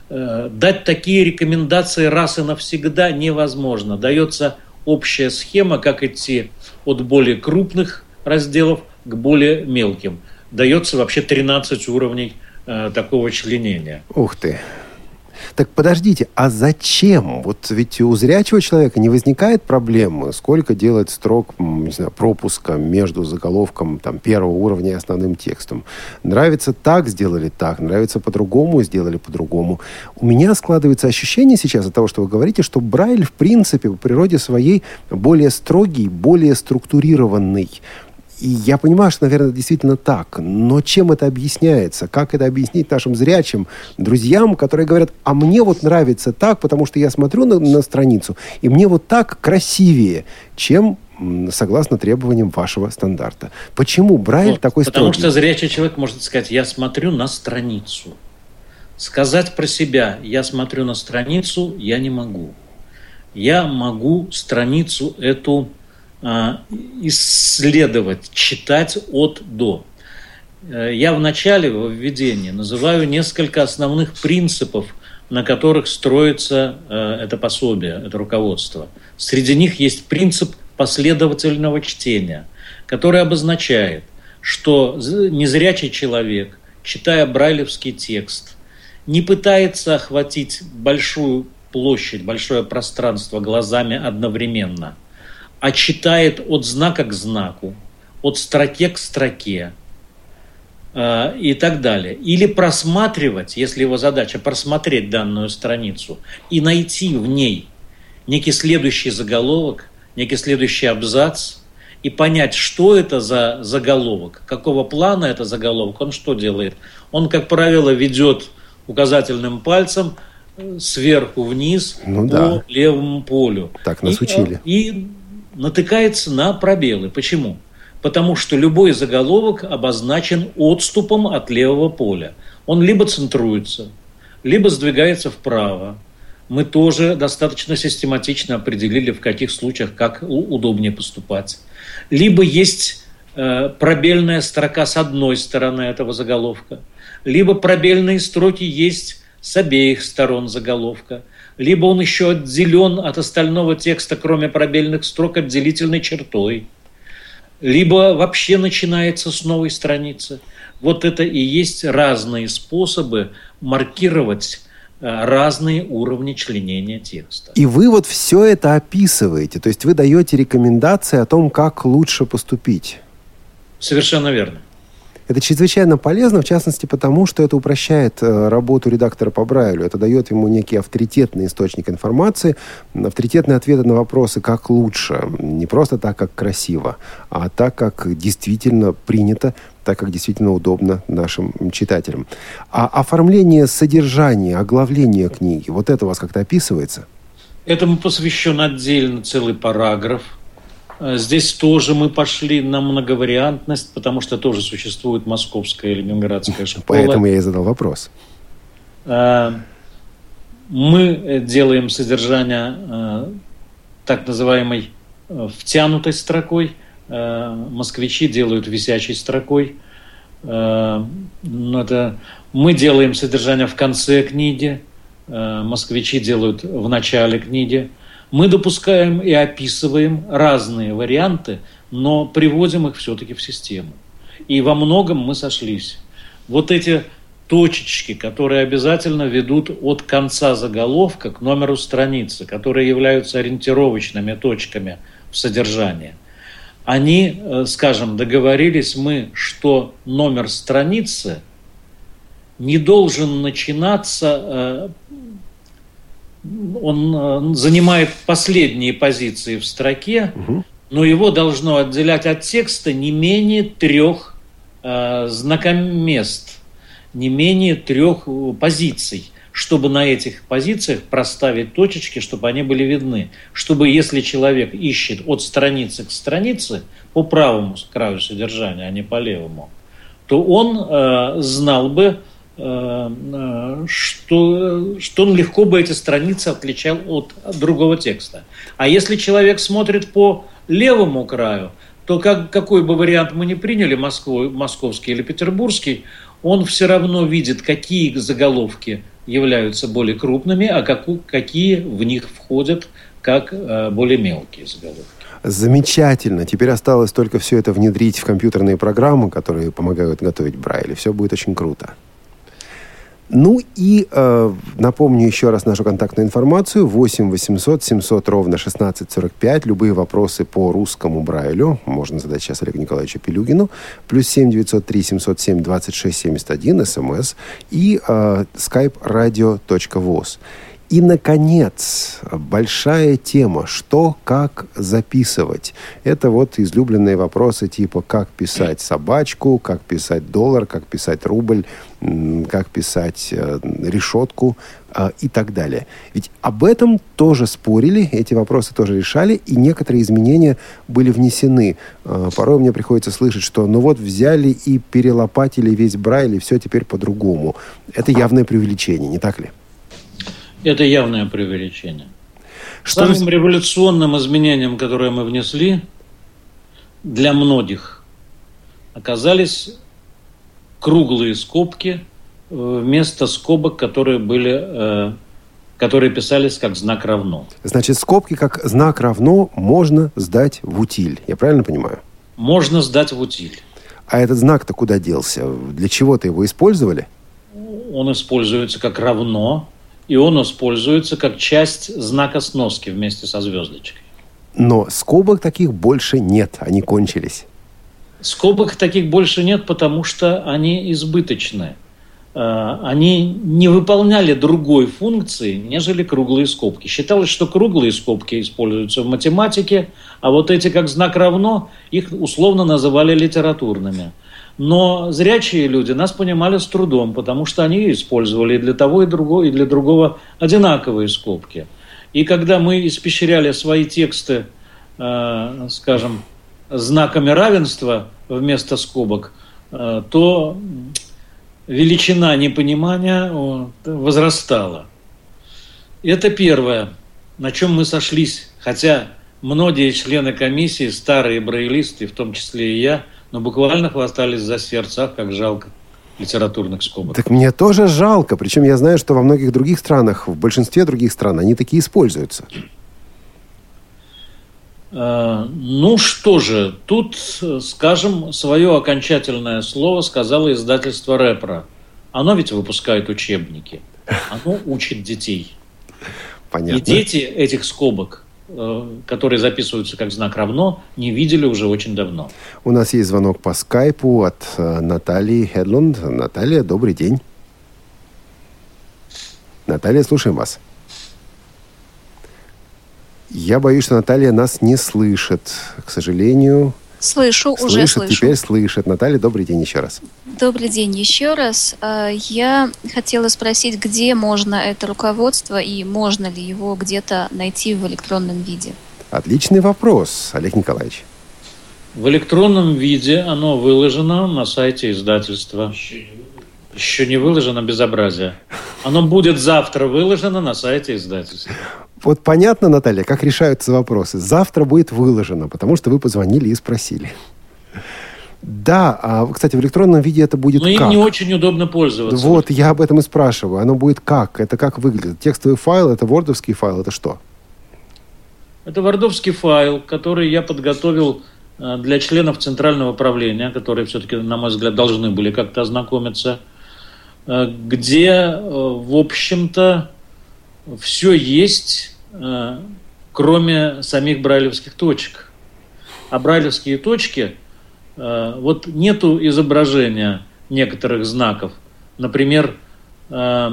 Э, дать такие рекомендации раз и навсегда невозможно. Дается общая схема, как идти от более крупных разделов к более мелким. Дается вообще 13 уровней э, такого членения. Ух ты! Так подождите, а зачем? Вот ведь у зрячего человека не возникает проблемы, сколько делать строк, не знаю, пропуска между заголовком там, первого уровня и основным текстом. Нравится так, сделали так, нравится по-другому, сделали по-другому. У меня складывается ощущение сейчас от того, что вы говорите, что Брайль, в принципе, по природе своей более строгий, более структурированный. И я понимаю, что, наверное, действительно так. Но чем это объясняется? Как это объяснить нашим зрячим друзьям, которые говорят, а мне вот нравится так, потому что я смотрю на, на страницу, и мне вот так красивее, чем согласно требованиям вашего стандарта. Почему Брайль вот, такой Потому строгий? что зрячий человек может сказать, я смотрю на страницу. Сказать про себя, я смотрю на страницу, я не могу. Я могу страницу эту исследовать, читать от до. Э, я в начале, в введении, называю несколько основных принципов, на которых строится э, это пособие, это руководство. Среди них есть принцип последовательного чтения, который обозначает, что незрячий человек, читая брайлевский текст, не пытается охватить большую площадь, большое пространство глазами одновременно – а читает от знака к знаку, от строке к строке э, и так далее. Или просматривать, если его задача просмотреть данную страницу и найти в ней некий следующий заголовок, некий следующий абзац, и понять, что это за заголовок, какого плана это заголовок, он что делает. Он, как правило, ведет указательным пальцем э, сверху вниз ну, по да. левому полю. Так нас и, учили. И натыкается на пробелы. Почему? Потому что любой заголовок обозначен отступом от левого поля. Он либо центруется, либо сдвигается вправо. Мы тоже достаточно систематично определили, в каких случаях как удобнее поступать. Либо есть э, пробельная строка с одной стороны этого заголовка, либо пробельные строки есть с обеих сторон заголовка – либо он еще отделен от остального текста, кроме пробельных строк, отделительной чертой, либо вообще начинается с новой страницы. Вот это и есть разные способы маркировать э, разные уровни членения текста. И вы вот все это описываете, то есть вы даете рекомендации о том, как лучше поступить. Совершенно верно. Это чрезвычайно полезно, в частности, потому что это упрощает э, работу редактора по Брайлю. Это дает ему некий авторитетный источник информации, авторитетные ответы на вопросы, как лучше. Не просто так, как красиво, а так, как действительно принято так как действительно удобно нашим читателям. А оформление содержания, оглавление книги, вот это у вас как-то описывается? Этому посвящен отдельно целый параграф здесь тоже мы пошли на многовариантность, потому что тоже существует московская и ленинградская школа. Поэтому я и задал вопрос. Э, мы делаем содержание э, так называемой втянутой строкой. Москвичи делают висячей строкой. Это мы делаем содержание в конце книги. Москвичи делают в начале книги. Мы допускаем и описываем разные варианты, но приводим их все-таки в систему. И во многом мы сошлись. Вот эти точечки, которые обязательно ведут от конца заголовка к номеру страницы, которые являются ориентировочными точками в содержании. Они, э, скажем, договорились мы, что номер страницы не должен начинаться, он занимает последние позиции в строке, угу. но его должно отделять от текста не менее трех знакомест, не менее трех позиций чтобы на этих позициях проставить точечки, чтобы они были видны. Чтобы если человек ищет от страницы к странице по правому краю содержания, а не по левому, то он э, знал бы, э, э что, что он легко бы эти страницы отличал от другого текста. А если человек смотрит по левому краю, то как, какой бы вариант мы ни приняли, Москву, московский или петербургский, он все равно видит, какие заголовки являются более крупными, а как, какие в них входят как э, более мелкие заголовки. Замечательно. Теперь осталось только все это внедрить в компьютерные программы, которые помогают готовить Брайли. Все будет очень круто. Ну и э, напомню еще раз нашу контактную информацию. 8 800 700 ровно 1645. Любые вопросы по русскому Брайлю можно задать сейчас Олегу Николаевичу Пилюгину. Плюс 7 903 707 26 71 смс и э, skype radio.voz. И, наконец, большая тема, что, как записывать. Это вот излюбленные вопросы типа, как писать собачку, как писать доллар, как писать рубль, как писать э, решетку э, и так далее. Ведь об этом тоже спорили, эти вопросы тоже решали, и некоторые изменения были внесены. Э, порой мне приходится слышать, что ну вот взяли и перелопатили весь Брайль, и все теперь по-другому. Это явное преувеличение, не так ли? Это явное преувеличение. Что Самым революционным изменением, которое мы внесли для многих, оказались круглые скобки э, вместо скобок, которые были, э, которые писались как знак равно. Значит, скобки как знак равно можно сдать в утиль. Я правильно понимаю? Можно сдать в утиль. А этот знак-то куда делся? Для чего-то его использовали? Он используется как равно и он используется как часть знака сноски вместе со звездочкой. Но скобок таких больше нет, они кончились. Скобок таких больше нет, потому что они избыточны. Э, они не выполняли другой функции, нежели круглые скобки. Считалось, что круглые скобки используются в математике, а вот эти как знак равно, их условно называли литературными – но зрячие люди нас понимали с трудом, потому что они использовали и для того, и, другого, и для другого одинаковые скобки. И когда мы испещряли свои тексты, э, скажем, знаками равенства вместо скобок, э, то величина непонимания возрастала. Это первое, на чем мы сошлись, хотя многие члены комиссии, старые браилисты, в том числе и я, но буквально хвастались за сердца, как жалко литературных скобок. Так мне тоже жалко. Причем я знаю, что во многих других странах, в большинстве других стран, они такие используются. Э, ну что же, тут, скажем, свое окончательное слово сказала издательство Репро. Оно ведь выпускает учебники. Оно учит детей. Понятно. И дети этих скобок Э, которые записываются как знак равно, не видели уже очень давно. У нас есть звонок по скайпу от э, Натальи Хедлунд. Наталья, добрый день. Наталья, слушаем вас. Я боюсь, что Наталья нас не слышит. К сожалению, Слышу, слышит, уже слышу. теперь слышит. Наталья, добрый день еще раз. Добрый день еще раз. А, я хотела спросить, где можно это руководство и можно ли его где-то найти в электронном виде? Отличный вопрос, Олег Николаевич. В электронном виде оно выложено на сайте издательства. Еще не выложено безобразие. Оно будет завтра выложено на сайте издательства. Вот понятно, Наталья, как решаются вопросы. Завтра будет выложено, потому что вы позвонили и спросили. Да, а, кстати, в электронном виде это будет Но как? им не очень удобно пользоваться. Вот, я об этом и спрашиваю. Оно будет как? Это как выглядит? Текстовый файл, это вордовский файл, это что? Это вордовский файл, который я подготовил э, для членов Центрального правления, которые все-таки, на мой взгляд, должны были как-то ознакомиться, э, где, э, в общем-то, все есть кроме самих брайлевских точек. А брайлевские точки, э, вот нету изображения некоторых знаков например, э,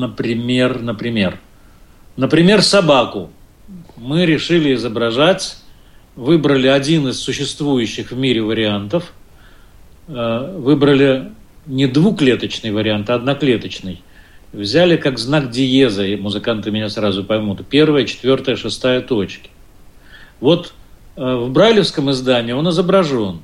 например, например, например, собаку мы решили изображать, выбрали один из существующих в мире вариантов, э, выбрали не двуклеточный вариант, а одноклеточный. Взяли как знак диеза, и музыканты меня сразу поймут, первая, четвертая, шестая точки. Вот э, в брайлевском издании он изображен.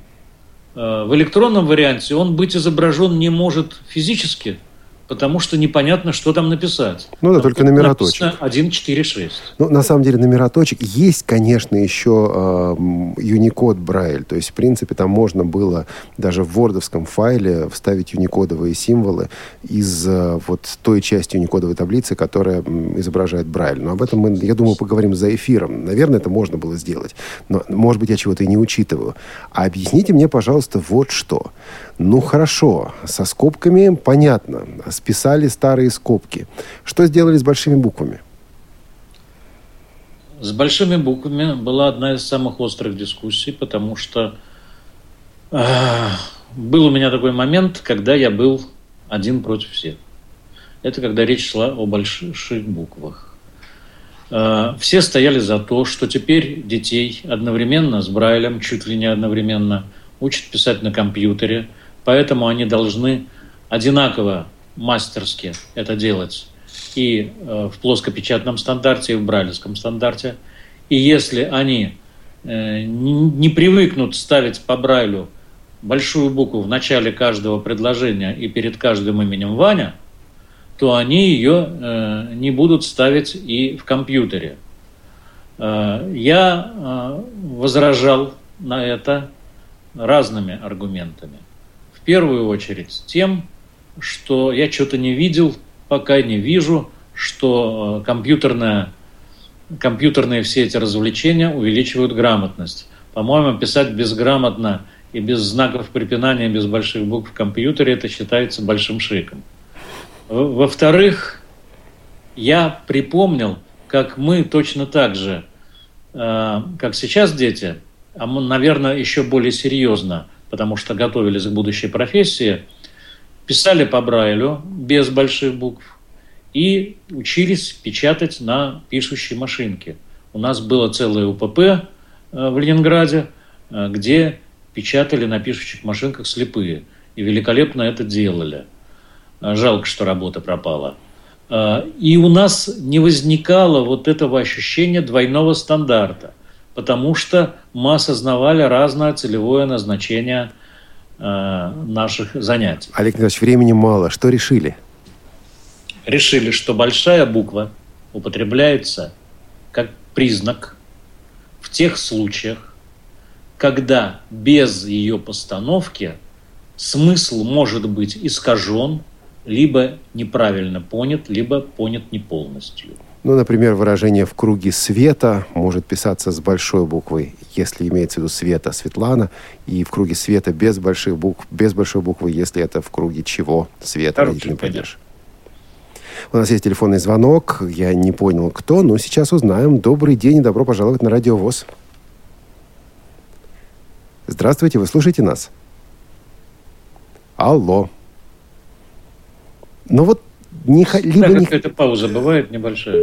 Э, в электронном варианте он быть изображен не может физически, потому что непонятно, что там написать. Ну да, только номера точек. 1, 4, 6. Ну, на самом деле, номера точек. Есть, конечно, еще э, Unicode Braille. То есть, в принципе, там можно было даже в вордовском файле вставить юникодовые символы из э, вот той части юникодовой таблицы, которая э, изображает Braille. Но об этом мы, я думаю, поговорим за эфиром. Наверное, это можно было сделать. Но, может быть, я чего-то и не учитываю. А объясните мне, пожалуйста, вот что. Ну, хорошо, со скобками понятно. Списали старые скобки. Что сделали с большими буквами? С большими буквами была одна из самых острых дискуссий, потому что э, был у меня такой момент, когда я был один против всех. Это когда речь шла о больших буквах. Э, все стояли за то, что теперь детей одновременно с Брайлем, чуть ли не одновременно, учат писать на компьютере – Поэтому они должны одинаково мастерски это делать и э, в плоскопечатном стандарте, и в брайлевском стандарте. И если они э, не привыкнут ставить по брайлю большую букву в начале каждого предложения и перед каждым именем Ваня, то они ее э, не будут ставить и в компьютере. Я возражал на это разными аргументами первую очередь тем, что я что-то не видел, пока не вижу, что э, компьютерная, компьютерные все эти развлечения увеличивают грамотность. По-моему, писать безграмотно и без знаков препинания, без больших букв в компьютере, это считается большим шиком. Во-вторых, я припомнил, как мы точно так же, э, как сейчас дети, а, наверное, еще более серьезно – потому что готовились к будущей профессии, писали по Брайлю без больших букв и учились печатать на пишущей машинке. У нас было целое УПП э, в Ленинграде, э, где печатали на пишущих машинках слепые. И великолепно это делали. Э, жалко, что работа пропала. И у нас не возникало вот этого ощущения двойного стандарта – потому что мы осознавали разное целевое назначение наших занятий. Олег Николаевич, времени мало. Что решили? Решили, что большая буква употребляется как признак в тех случаях, когда без ее постановки смысл может быть искажен, либо неправильно понят, либо понят не полностью. Ну, например, выражение «в круге света» может писаться с большой буквы, если имеется в виду света Светлана, и в круге света без больших букв, без большой буквы, если это в круге чего света, родительный падеж. У нас есть телефонный звонок. Я не понял, кто, но сейчас узнаем. Добрый день и добро пожаловать на Радио ВОЗ. Здравствуйте, вы слушаете нас? Алло. Ну вот не, либо да, не... какая-то пауза бывает небольшая.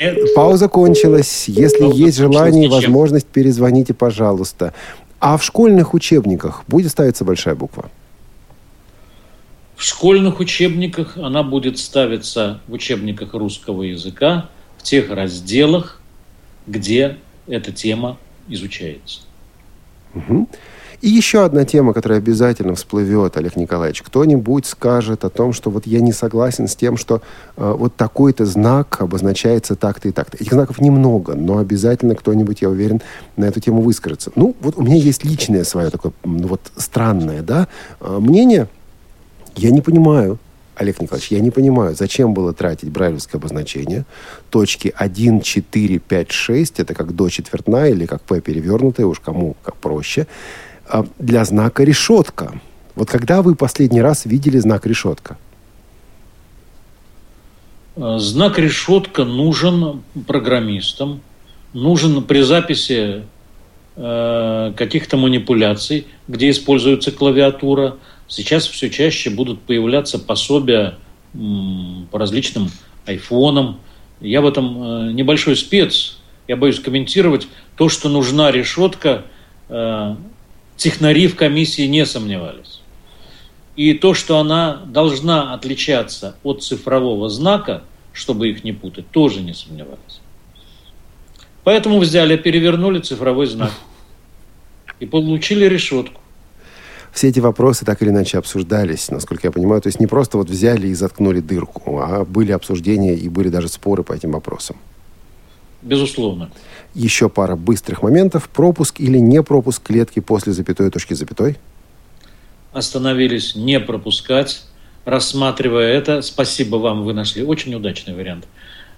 Нет? Пауза кончилась. Если Пауза есть желание и возможность, перезвоните, пожалуйста. А в школьных учебниках будет ставиться большая буква? В школьных учебниках она будет ставиться в учебниках русского языка в тех разделах, где эта тема изучается. Угу. И еще одна тема, которая обязательно всплывет, Олег Николаевич. Кто-нибудь скажет о том, что вот я не согласен с тем, что э, вот такой-то знак обозначается так-то и так-то. Этих знаков немного, но обязательно кто-нибудь, я уверен, на эту тему выскажется. Ну, вот у меня есть личное свое такое, ну, вот странное, да, э, мнение. Я не понимаю, Олег Николаевич, я не понимаю, зачем было тратить брайлевское обозначение. Точки 1, 4, 5, 6, это как до четвертная или как П перевернутая, уж кому как проще. А, для знака решетка. Вот когда вы последний раз видели знак решетка? А, знак решетка нужен программистам, нужен при записи э, каких-то манипуляций, где используется клавиатура. Сейчас все чаще будут появляться пособия по различным айфонам. Я в этом э, небольшой спец. Я боюсь комментировать. То, что нужна решетка, э, технари в комиссии не сомневались. И то, что она должна отличаться от цифрового знака, чтобы их не путать, тоже не сомневались. Поэтому взяли, перевернули цифровой знак и получили решетку. Все эти вопросы так или иначе обсуждались, насколько я понимаю. То есть не просто вот взяли и заткнули дырку, а были обсуждения и были даже споры по этим вопросам. Безусловно. Еще пара быстрых моментов. Пропуск или не пропуск клетки после запятой точки запятой? остановились не пропускать, рассматривая это. Спасибо вам, вы нашли очень удачный вариант.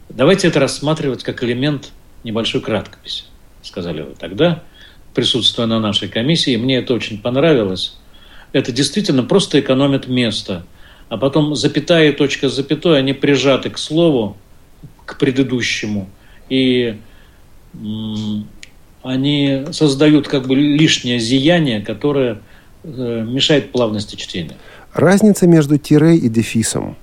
Давайте это рассматривать как элемент небольшой краткописи, сказали вы тогда, присутствуя на нашей комиссии. Мне это очень понравилось. Это действительно просто экономит место. А потом запятая и точка с запятой, они прижаты к слову, к предыдущему. И они создают как бы лишнее зияние, которое Э, мешает плавности чтения. Разница между тире и дефисом.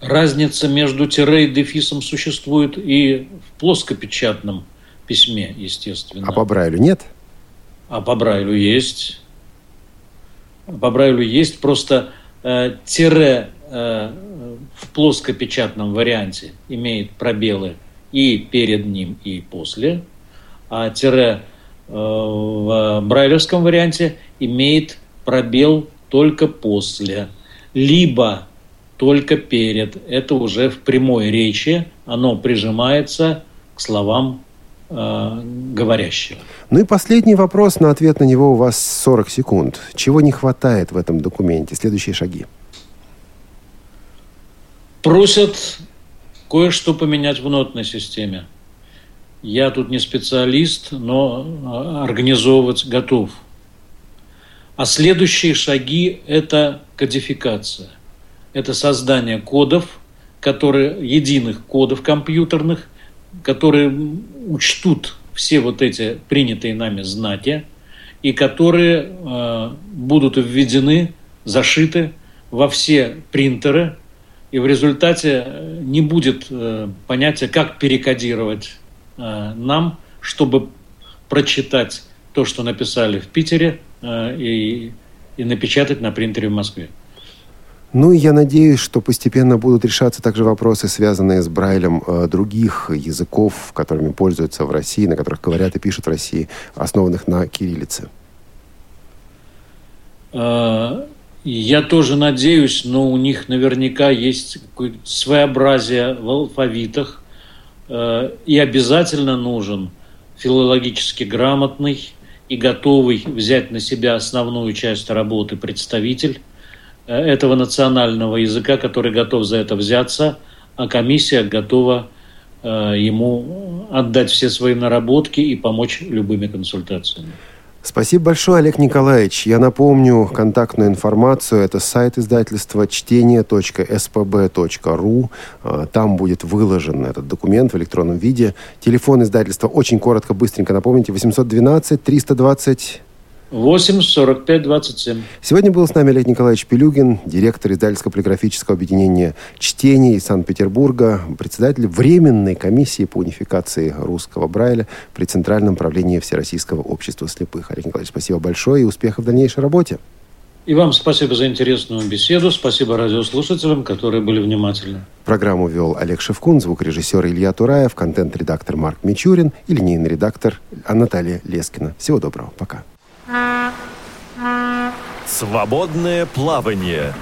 Разница между тире и дефисом существует и в плоскопечатном письме, естественно. А по Брайлю нет? А по Брайлю есть. По Брайлю есть, просто э, тире э, в плоскопечатном варианте имеет пробелы и перед ним, и после, а тире Э, в брайлевском варианте имеет пробел только после, либо только перед. Это уже в прямой речи, оно прижимается к словам э, говорящего. Ну и последний вопрос, на ответ на него у вас 40 секунд. Чего не хватает в этом документе? Следующие шаги. Просят кое-что поменять в нотной системе. Я тут не специалист, но а, организовывать готов. А следующие шаги – это кодификация. Это создание кодов, которые, единых кодов компьютерных, которые учтут все вот эти принятые нами знаки и которые э, будут введены, зашиты во все принтеры, и в результате э, не будет э, понятия, как перекодировать Э, нам, чтобы прочитать то, что написали в Питере, э, и, и напечатать на принтере в Москве. Ну и я надеюсь, что постепенно будут решаться также вопросы, связанные с Брайлем э, других языков, которыми пользуются в России, на которых говорят и пишут в России, основанных на кириллице. Я тоже надеюсь, но у них наверняка есть своеобразие в алфавитах, Э, и обязательно нужен филологически грамотный и готовый взять на себя основную часть работы представитель э, этого национального языка, который готов за это взяться, а комиссия готова э, ему отдать все свои наработки и помочь любыми консультациями. Спасибо большое, Олег Николаевич. Я напомню контактную информацию. Это сайт издательства чтение.спб.ру. А, там будет выложен этот документ в электронном виде. Телефон издательства очень коротко, быстренько напомните. 812 320 8 45 27. Сегодня был с нами Олег Николаевич Пелюгин, директор издательского полиграфического объединения «Чтение» из Санкт-Петербурга, председатель Временной комиссии по унификации русского Брайля при Центральном правлении Всероссийского общества слепых. Олег Николаевич, спасибо большое и успехов в дальнейшей работе. И вам спасибо за интересную беседу. Спасибо радиослушателям, которые были внимательны. Программу вел Олег Шевкун, звукорежиссер Илья Тураев, контент-редактор Марк Мичурин и линейный редактор Анатолия Лескина. Всего доброго. Пока. Свободное плавание.